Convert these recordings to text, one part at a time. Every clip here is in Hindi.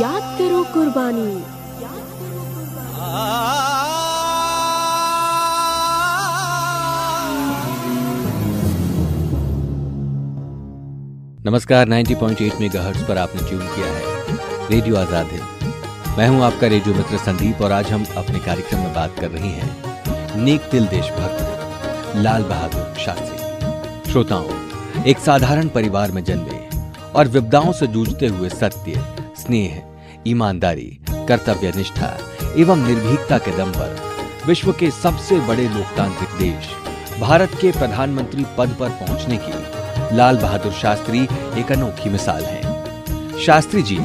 याद करो कुर्बानी। नमस्कार 90.8 पॉइंट मेगाहर्ट्ज पर आपने ट्यून किया है रेडियो आज़ाद हिंद। मैं हूँ आपका रेडियो मित्र संदीप और आज हम अपने कार्यक्रम में बात कर रहे हैं नेक दिल देशभक्त लाल बहादुर शास्त्री। श्रोताओं, एक साधारण परिवार में जन्मे और विपदाओं से जूझते हुए सत्य, स्नेह ईमानदारी, कर्तव्य निष्ठा एवं निर्भीकता के दम पर विश्व के सबसे बड़े लोकतांत्रिक देश, भारत के प्रधानमंत्री पद पर पहुँचने की लाल बहादुर शास्त्री एक अनोखी मिसाल हैं। शास्त्री जी,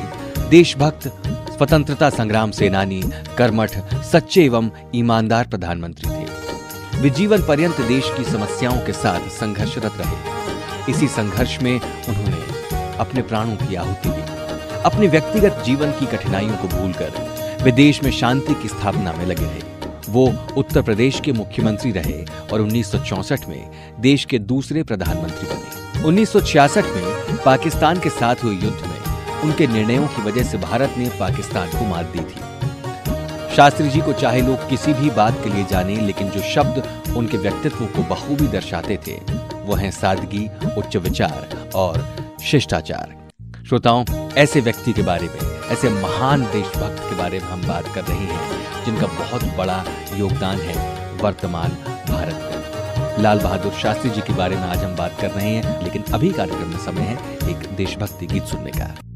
देशभक्त, स्वतंत्रता संग्राम सेनानी, कर्मठ, सच्चे एवं ईमानदार प्रधानमंत्री थे। वे जीवन पर्यंत देश की समस्याओं के साथ संघर्षरत रहे। इसी संघर्ष में उन्होंने अपने प्राणों की आहुति दी। अपने व्यक्तिगत जीवन की कठिनाइयों को भूलकर वे देश में शांति की स्थापना में लगे रहे। वो उत्तर प्रदेश के मुख्यमंत्री रहे और उन्नीस में देश के दूसरे प्रधानमंत्री बने। 1966 में पाकिस्तान के साथ हुए युद्ध में उनके निर्णयों की वजह से भारत ने पाकिस्तान को मात दी थी। शास्त्री जी को चाहे लोग किसी भी बात के लिए जाने, लेकिन जो शब्द उनके व्यक्तित्व को बखूबी दर्शाते थे, वो हैं सादगी, उच्च विचार और शिष्टाचार। श्रोताओं, ऐसे व्यक्ति के बारे में, ऐसे महान देशभक्त के बारे में हम बात कर रहे हैं, जिनका बहुत बड़ा योगदान है वर्तमान भारत में। लाल बहादुर शास्त्री जी के बारे में आज हम बात कर रहे हैं, लेकिन अभी कार्यक्रम में समय है एक देशभक्ति गीत सुनने का।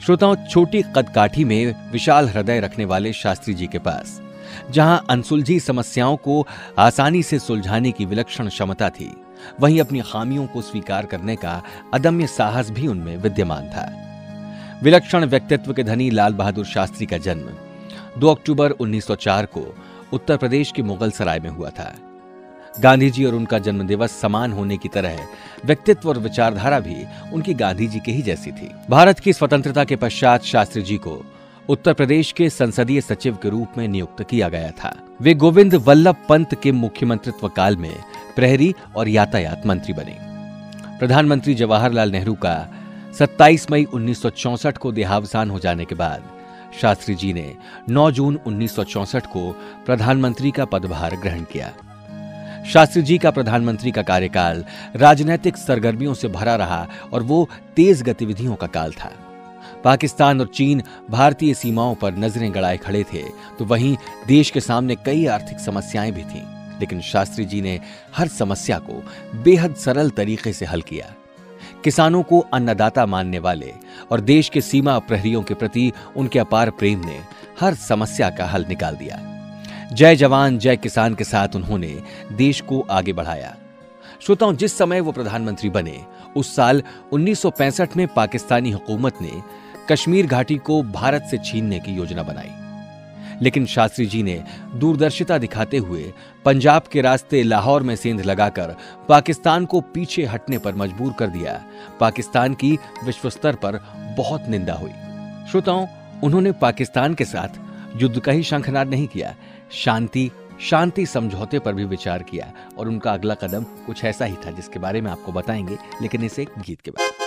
श्रोताओं, छोटी कदकाठी में विशाल हृदय रखने वाले शास्त्री जी के पास, जहाँ अनसुलझी समस्याओं को आसानी से सुलझाने की विलक्षण क्षमता थी, वहीं अपनी खामियों को स्वीकार करने का अदम्य साहस भी उनमें विद्यमान था। विलक्षण व्यक्तित्व के धनी लाल बहादुर शास्त्री का जन्म 2 अक्टूबर 1904 को उत्तर प्रदेश के मुगल सराय में हुआ था। गांधी जी और उनका जन्म दिवस समान होने की तरह व्यक्तित्व और विचारधारा भी उनकी गांधी जी के ही जैसी थी। भारत की स्वतंत्रता के पश्चात शास्त्री जी को उत्तर प्रदेश के संसदीय सचिव के रूप में नियुक्त किया गया था। वे गोविंद वल्लभ पंत के मुख्यमंत्रित्व काल में प्रहरी और यातायात मंत्री बने। प्रधानमंत्री जवाहरलाल नेहरू का 27 मई 1964 को देहावसान हो जाने के बाद शास्त्री जी ने 9 जून 1964 को प्रधानमंत्री का पदभार ग्रहण किया। शास्त्री जी का प्रधानमंत्री का कार्यकाल राजनीतिक सरगर्मियों से भरा रहा और वो तेज गतिविधियों का काल था। पाकिस्तान और चीन भारतीय सीमाओं पर नज़रें गड़ाए खड़े थे तो वहीं देश के सामने कई आर्थिक समस्याएँ भी थीं। लेकिन शास्त्री जी ने हर समस्या को बेहद सरल तरीके से हल किया। किसानों को अन्नदाता मानने वाले और देश के सीमा प्रहरियों के प्रति उनके अपार प्रेम ने हर समस्या का हल निकाल दिया। जय जवान, जय किसान के साथ उन्होंने देश को आगे बढ़ाया। श्रोताओं, जिस समय वो प्रधानमंत्री बने, उस साल 1965 में पाकिस्तानी हुकूमत ने कश्मीर घाटी को भारत से छीनने की योजना बनाई। लेकिन शास्त्री जी ने दूरदर्शिता दिखाते हुए पंजाब के रास्ते लाहौर में सेंध लगाकर पाकिस्तान को पीछे हटने पर मजबूर कर दिया। पाकिस्तान की विश्व स्तर पर बहुत निंदा हुई। श्रोताओं, उन्होंने पाकिस्तान के साथ युद्ध का ही शंखनाद नहीं किया। शांति शांति समझौते पर भी विचार किया और उनका अगला कदम कुछ ऐसा ही था जिसके बारे में आपको बताएँगे, लेकिन इसे गीत के बाद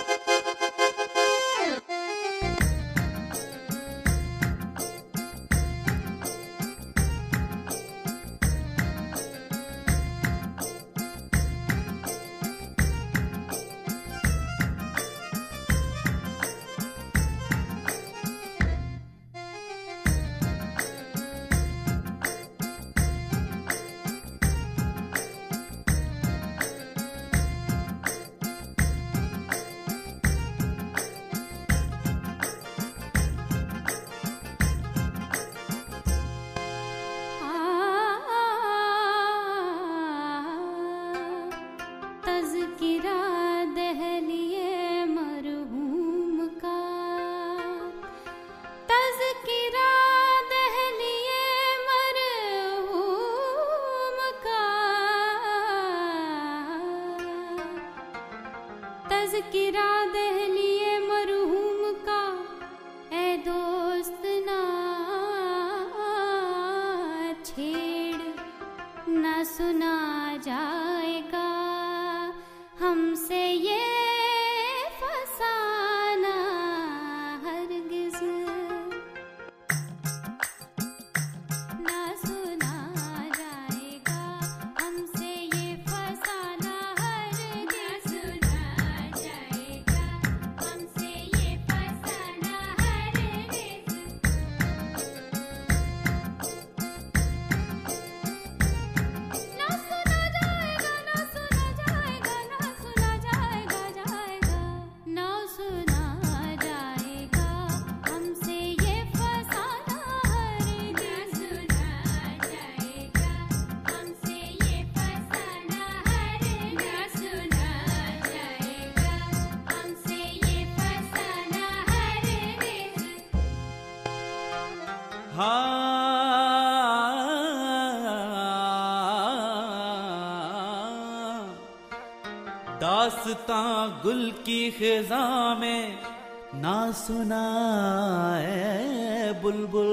दास्तां गुल की खिजा में ना सुना बुलबुल।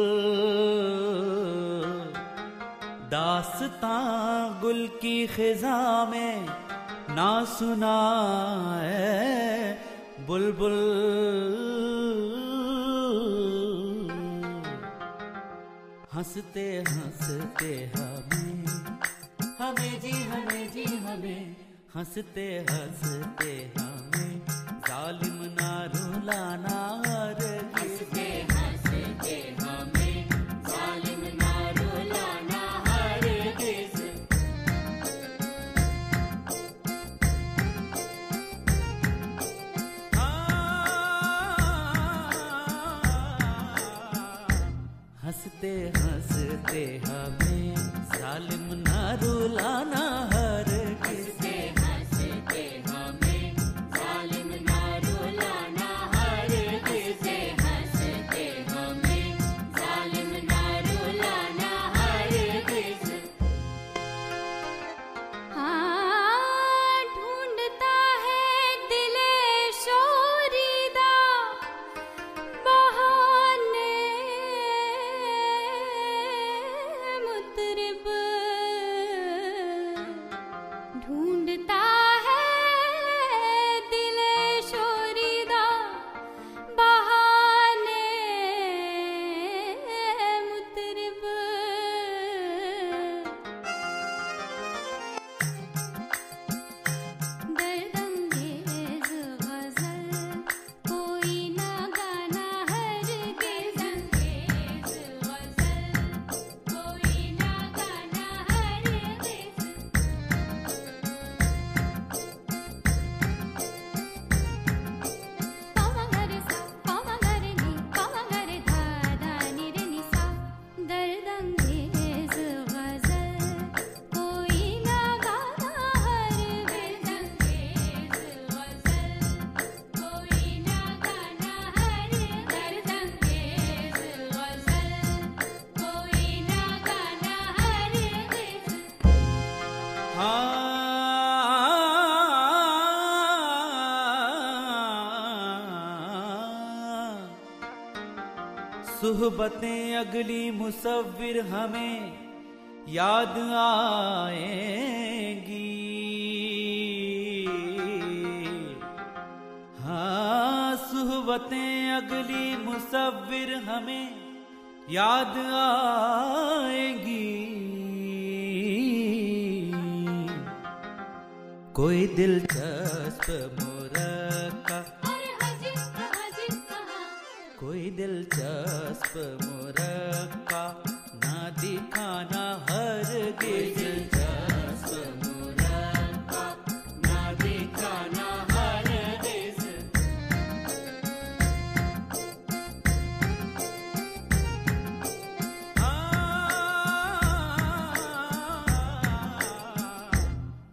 दास्तां गुल की खिजा में ना सुना बुलबुल। हँसते हँसते हमें हँसते हँसते हमें जालिम ना रुलाना सुहबतें अगली मुसविर हमें याद आएगी। हाँ सुहबतें अगली मुसविर हमें याद आएगी। कोई दिलचस्प दिलचस्प मुरक्का ना दिखाना हर दिल दिलचस्प मुरक्का हर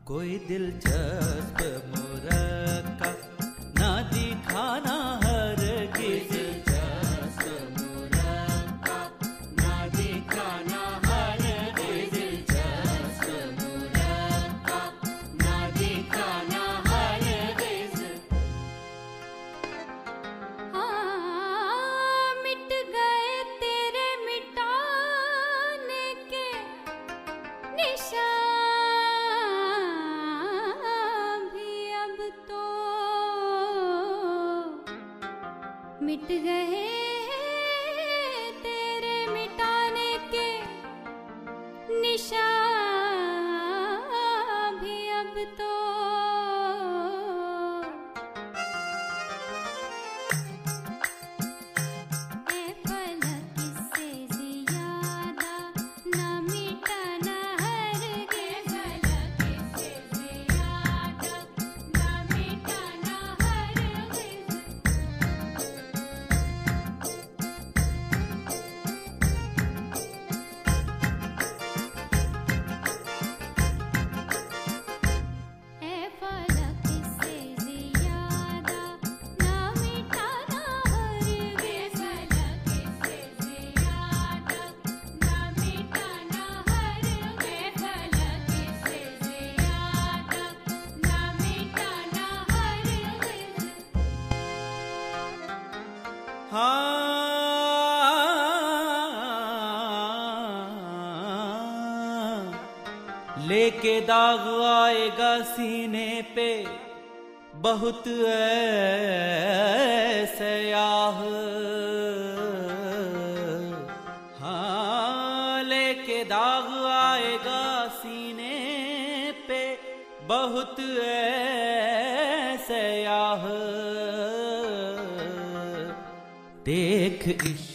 कोई दिलचस्प के दाग आएगा सीने पे। बहुत सयाह हाले लेके दाग आएगा सीने पे। बहुत सयाह देख इश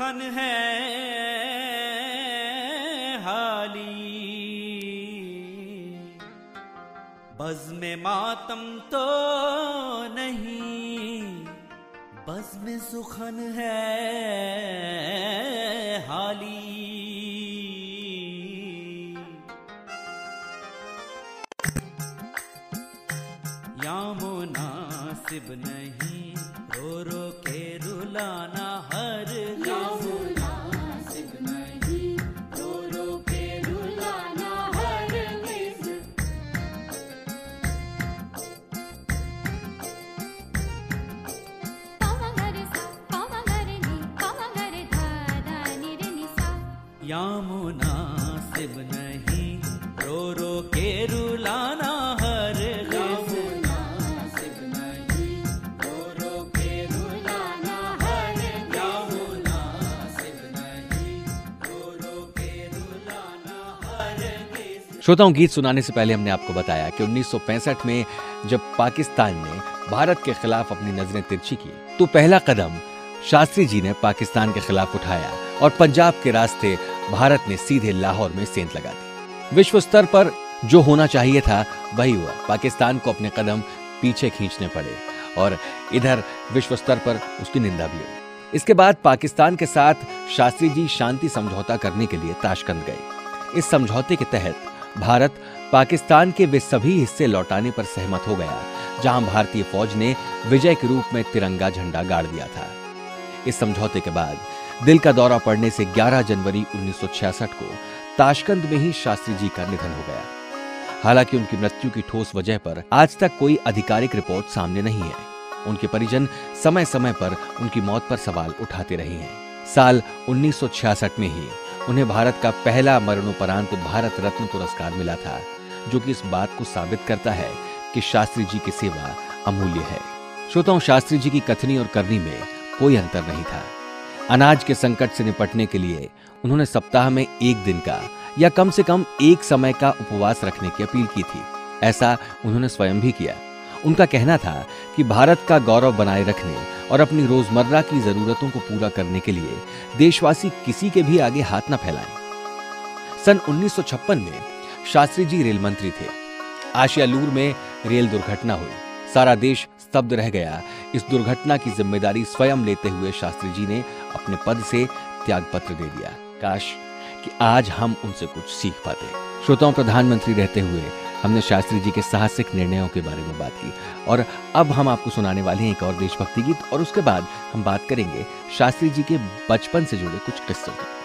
सुखन है हाली। बज़ में मातम तो नहीं बज़ में सुखन है श्रोताओं, गीत सुनाने से पहले हमने आपको बताया कि 1965 में जब पाकिस्तान ने भारत के खिलाफ अपनी नज़रें तिरछी की तो पहला कदम शास्त्री जी ने पाकिस्तान के खिलाफ उठाया और पंजाब के रास्ते भारत ने सीधे लाहौर में सेंध लगा दी। विश्व स्तर पर जो होना चाहिए था, वही हुआ। पाकिस्तान को अपने कदम पीछे खींचने पड़े और इधर विश्व स्तर पर उसकी निंदा भी हुई। इसके बाद पाकिस्तान के साथ शास्त्री जी शांति समझौता करने के लिए ताशकंद गए। इस समझौते के तहत भारत पाकिस्तान के वे सभी हिस्से लौटाने पर सहमत हो गया, जहाँ भारतीय फौज ने विजय के रूप में तिरंगा झंडा गाड़ दिया था। इस समझौते के बाद दिल का दौरा पड़ने से 11 जनवरी 1966 को ताशकंद में ही शास्त्री जी का निधन हो गया। हालाँकि उनकी मृत्यु की ठोस वजह पर आज तक कोई आधिकारिक रिपोर्ट सामने नहीं है। उनके परिजन समय समय पर उनकी मौत पर सवाल उठाते रहे हैं। साल 1966 में ही उन्हें भारत का पहला मरणोपरांत भारत रत्न पुरस्कार मिला था, जो कि इस बात को साबित करता है कि शास्त्री जी की सेवा अमूल्य है। श्रोताओं, शास्त्री जी की कथनी और करनी में कोई अंतर नहीं था। अनाज के संकट से निपटने के लिए उन्होंने सप्ताह में एक दिन का या कम से कम एक समय का उपवास रखने की अपील की थी। ऐसा उन्होंने स्वयं भी किया। उनका कहना था कि भारत का गौरव बनाए रखने और अपनी रोज़मर्रा की जरूरतों को पूरा करने के लिए देशवासी किसी के भी आगे हाथ न फैलाएँ। सन 1956 में शास्त्री जी रेल मंत्री थे। आशियालूर में रेल दुर्घटना हुई। सारा देश स्तब्ध रह गया। इस दुर्घटना की ज़िम्मेदारी स्वयं लेते हुए शास्त्री जी ने अपने पद से त्याग पत्र दे दिया। काश कि आज हम उनसे कुछ सीख पाते श्रोताओं, प्रधानमंत्री रहते हुए हमने शास्त्री जी के साहसिक निर्णयों के बारे में बात की। और अब हम आपको सुनाने वाले हैं एक और देशभक्ति गीत और उसके बाद हम बात करेंगे शास्त्री जी के बचपन से जुड़े कुछ किस्सों की।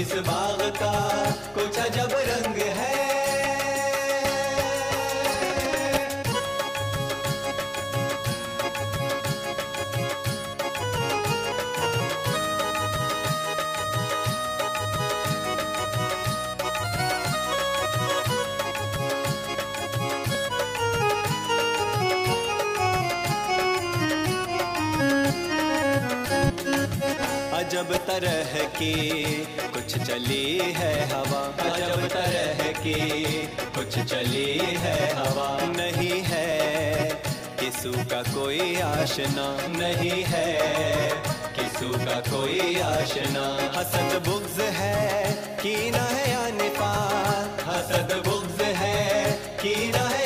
इस बाग का कुछ अजब रंग तरह की कुछ चली है हवा। अजब तरह की कुछ चली है हवा। नहीं है किसू का कोई आशना। नहीं है किसू का कोई आशना। हसद बुग्ज है कीना है या निपा हसद बुग्ज है कीना है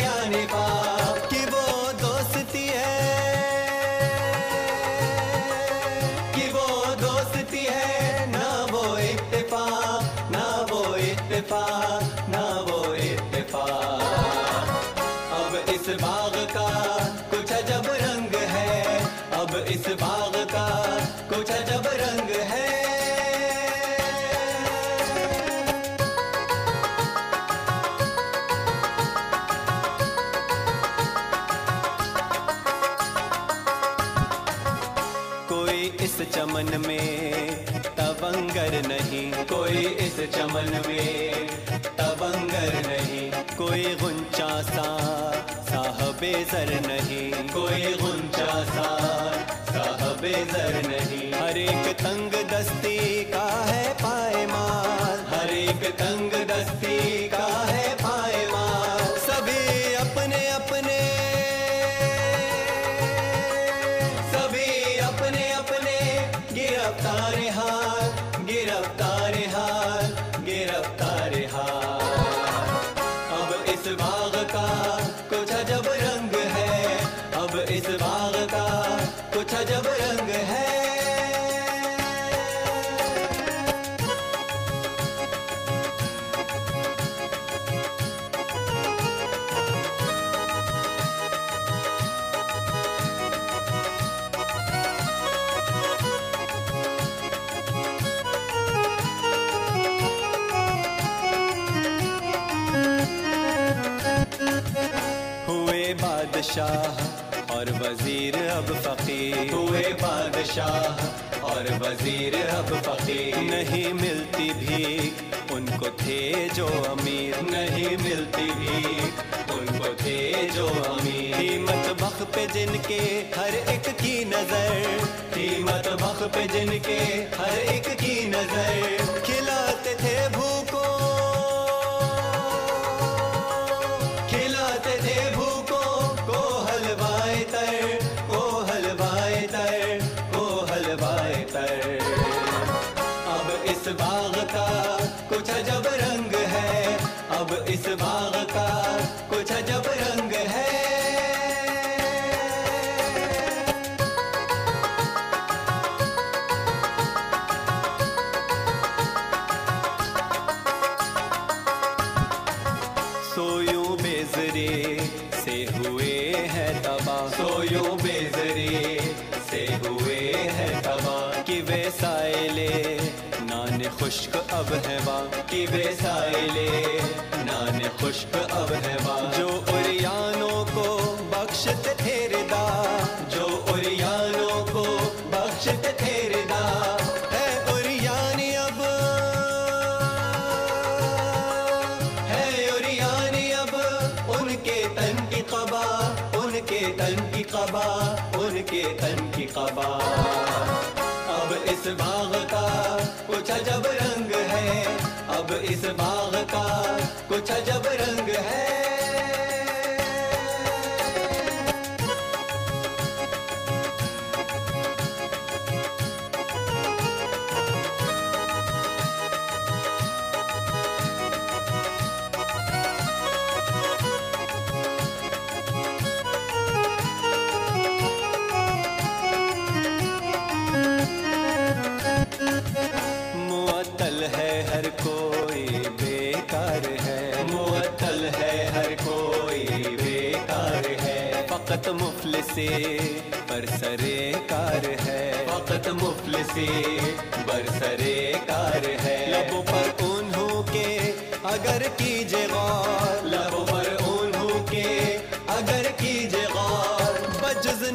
बाग का कुछ अजब रंग है। कोई इस चमन में तवंगर नहीं, कोई इस चमन में तवंगर नहीं, कोई गुंचा सा साहबे जर नहीं, कोई साहबे जर नहीं। हर एक तंग दस्ती का है पायमाल। हर एक तंग बादशाह और वज़ीर अब फकीर। हुए बादशाह और वज़ीर अब फकीर। नहीं मिलती भीख उनको थे जो अमीर। नहीं मिलती भीख उनको थे जो अमीर। कीमत बख पे जिनके हर एक की नज़र। कीमत बख पे जिनके हर एक की नज़र। खिलाते थे भूखों बेसाइले। नान खुश्क अब है जो उरियानों को बख्शत थे जो उरियानों को बख्शत थे है उरियानी अब। है उरियानी अब। उनके तन की कबा उनके तन की कबा उनके तन की कबा। इस बाग का कुछ अजब रंग है। अब इस बाग का कुछ अजब रंग है। फकत से बरसरे कार है। वक़्त फकत से बरसरे कार है। लबों पर ऊन हो के अगर कीजे गौर। लबों पर ऊन हो के अगर कीजे गौर। बजुज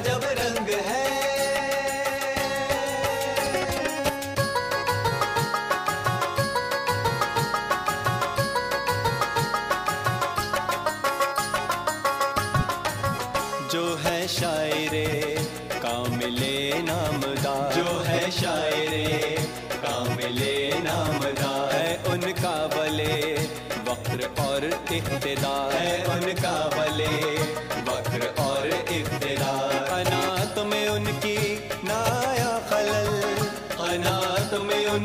अजब रंग है। जो है शायरे कामिले नामदार। जो है शायरे कामिले नामदार। है उनका बले वक्र और इख्तिदार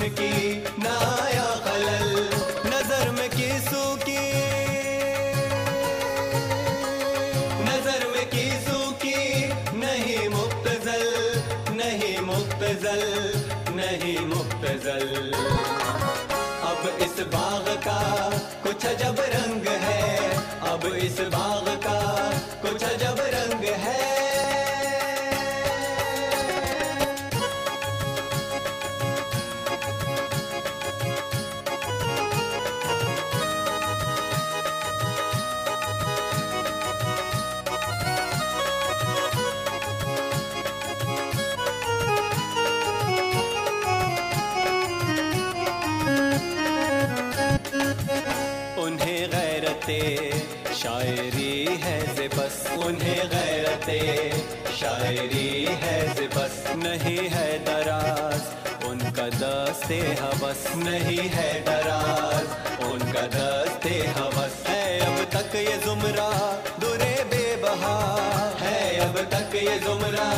में उनकी नाया खलल, नज़र में किसू की? नज़र में कीसू की? नहीं मुक्तजल नहीं मुक्तजल नहीं मुक्तजल। अब इस बाग का कुछ अजब रंग है, अब इस बाग का कुछ अजब रंग है। गैरते। शायरी है से बस उन्हें गैरते। शायरी है से बस नहीं है दराज। उनका दस्ते हवस नहीं है दराज। उनका दस्ते हवस है अब तक ये जुमरा दुरे बेबहा। है अब तक ये जुमरा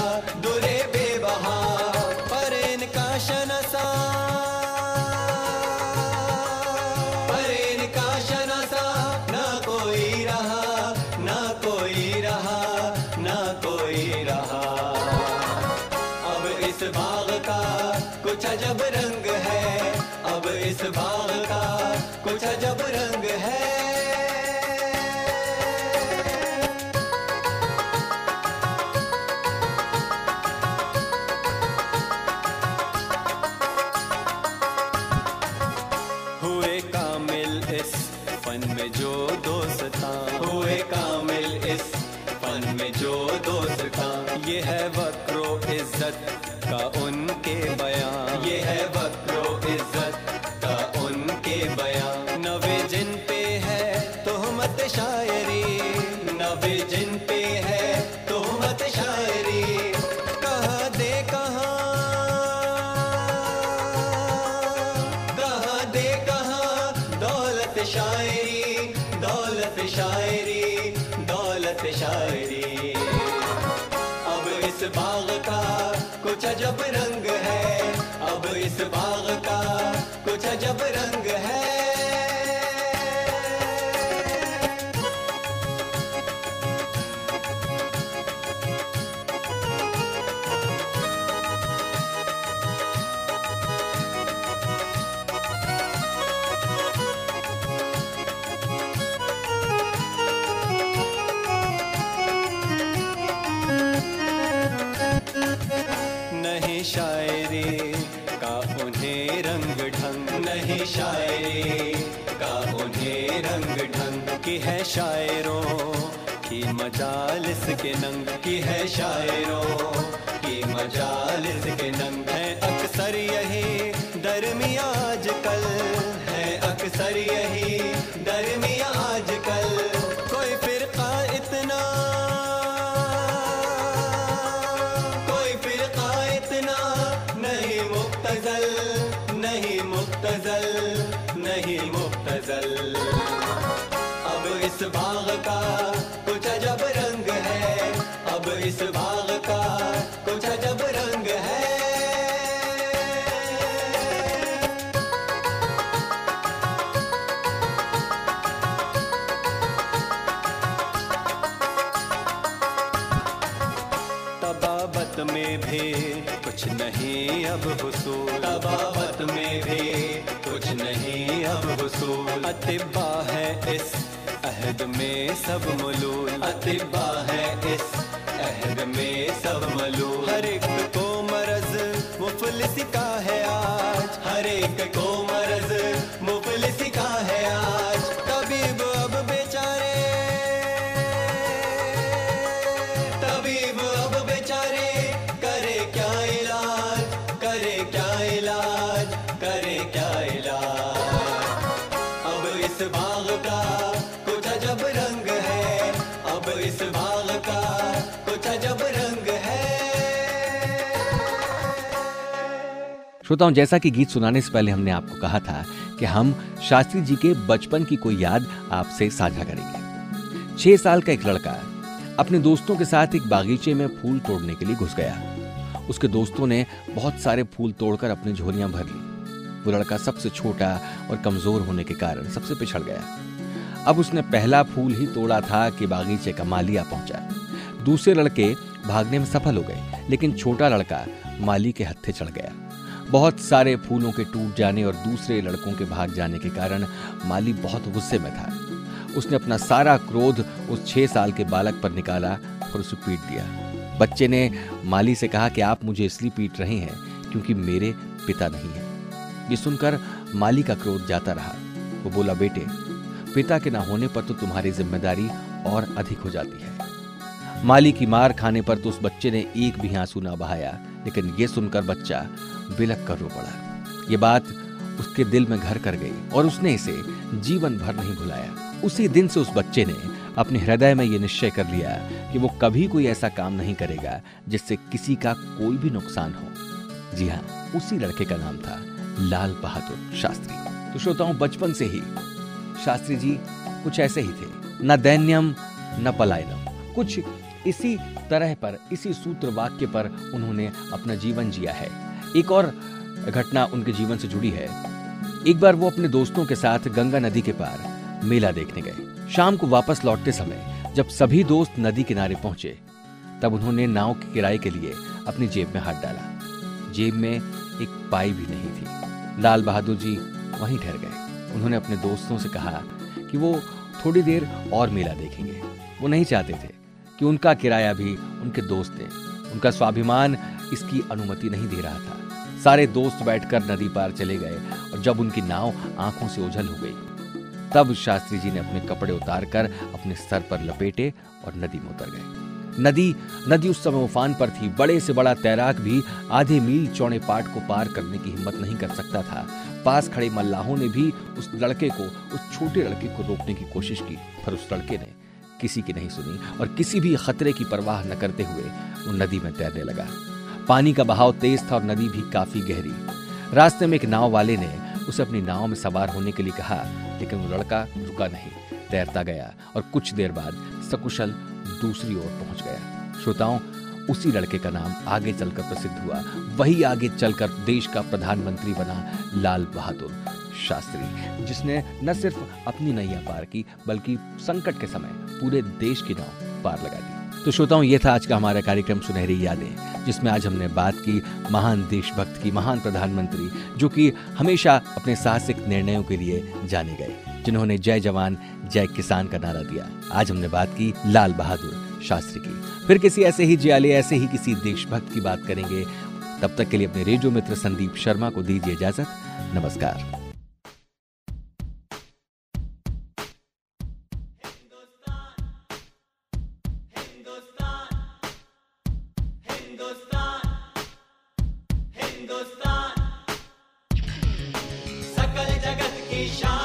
दुरे बेबहा। पर इनका शनसा का उनके अजब रंग है अब इस बाग का कुछ अजब रंग है। है शायरों की मजालिस के नंग की है शायरों की मजालिस के नंग है अक्सर यही दरमिया आजकल है अक्सर यही दरमिया अतिबा है इस अहद में सब मलूल। अतिबा है इस अहद में सब मलूल। हर एक को मरज मुफलिस का है आज। हर एक को मरज मुफलिस श्रोताओं, जैसा कि गीत सुनाने से पहले हमने आपको कहा था कि हम शास्त्री जी के बचपन की कोई याद आपसे साझा करेंगे। छह साल का एक लड़का अपने दोस्तों के साथ एक बागीचे में फूल तोड़ने के लिए घुस गया। उसके दोस्तों ने बहुत सारे फूल तोड़कर अपनी झोलियाँ भर ली। वो लड़का सबसे छोटा और कमज़ोर होने के कारण सबसे पिछड़ गया। अब उसने पहला फूल ही तोड़ा था कि बागीचे का मालिया पहुँचा। दूसरे लड़के भागने में सफल हो गए, लेकिन छोटा लड़का माली के हत्थे चढ़ गया। बहुत सारे फूलों के टूट जाने और दूसरे लड़कों के भाग जाने के कारण माली बहुत गुस्से में था। उसने अपना सारा क्रोध उस छह साल के बालक पर निकाला और उसे पीट दिया। बच्चे ने माली से कहा कि आप मुझे इसलिए पीट रहे हैं क्योंकि मेरे पिता नहीं है। ये सुनकर माली का क्रोध जाता रहा। वो बोला, बेटे, पिता के ना होने पर तो तुम्हारी ज़िम्मेदारी और अधिक हो जाती है। माली की मार खाने पर तो उस बच्चे ने एक भी आँसू ना बहाया, लेकिन ये सुनकर बच्चा बिलक कर रो पड़ा। ये बात उसके दिल में घर कर गई और उसने इसे जीवन भर नहीं भुलाया। उसी दिन से उस बच्चे ने अपने हृदय में ये निश्चय कर लिया कि वो कभी कोई ऐसा काम नहीं करेगा जिससे किसी का कोई भी नुकसान हो। जी हाँ उसी लड़के का नाम था लाल बहादुर शास्त्री। तो श्रोताओं, बचपन से ही शास्त्री जी कुछ ऐसे ही थे। न दैन्यम, न पलायनम। कुछ इसी तरह पर, इसी सूत्र वाक्य पर उन्होंने अपना जीवन जिया है। एक और घटना उनके जीवन से जुड़ी है। एक बार वो अपने दोस्तों के साथ गंगा नदी के पार मेला देखने गए। शाम को वापस लौटते समय जब सभी दोस्त नदी किनारे पहुँचे, तब उन्होंने नाव के किराए के लिए अपनी जेब में हाथ डाला। जेब में एक पाई भी नहीं थी। लाल बहादुर जी वहीं ठहर गए। उन्होंने अपने दोस्तों से कहा कि वो थोड़ी देर और मेला देखेंगे। वो नहीं चाहते थे कि उनका किराया भी उनके दोस्त थे उनका स्वाभिमान इसकी अनुमति नहीं दे रहा था। सारे दोस्त बैठकर नदी पार चले गए और जब उनकी नाव आँखों से ओझल हो गई, तब शास्त्री जी ने अपने कपड़े उतारकर अपने सर पर लपेटे और नदी में उतर गए। नदी नदी उस समय उफान पर थी। बड़े से बड़ा तैराक भी आधे मील चौड़े पाट को पार करने की हिम्मत नहीं कर सकता था। पास खड़े मल्लाहों ने भी उस लड़के को, उस छोटे लड़के को रोकने की कोशिश की, पर उस लड़के ने किसी की नहीं सुनी और किसी भी खतरे की परवाह न करते हुए वो नदी में तैरने लगा। पानी का बहाव तेज था और नदी भी काफ़ी गहरी। रास्ते में एक नाव वाले ने उसे अपनी नाव में सवार होने के लिए कहा, लेकिन वो लड़का रुका नहीं, तैरता गया और कुछ देर बाद सकुशल दूसरी ओर पहुँच गया। श्रोताओं, उसी लड़के का नाम आगे चलकर प्रसिद्ध हुआ। वही आगे चलकर देश का प्रधानमंत्री बना लाल बहादुर शास्त्री, जिसने न सिर्फ़ अपनी नैया पार की, बल्कि संकट के समय पूरे देश की नाव पार लगा दी। तो श्रोताओं, ये था आज का हमारा कार्यक्रम सुनहरी यादें, जिसमें आज हमने बात की महान देशभक्त की, महान प्रधानमंत्री, जो कि हमेशा अपने साहसिक निर्णयों के लिए जाने गए, जिन्होंने जय जवान, जय किसान का नारा दिया। आज हमने बात की लाल बहादुर शास्त्री की। फिर किसी ऐसे ही जियाले, ऐसे ही किसी देशभक्त की बात करेंगे। तब तक के लिए अपने रेडियो मित्र संदीप शर्मा को दीजिए इजाज़त। नमस्कार। सकल जगत की शान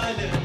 Hadi.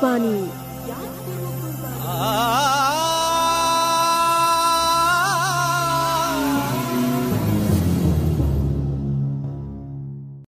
करो कुर्बानी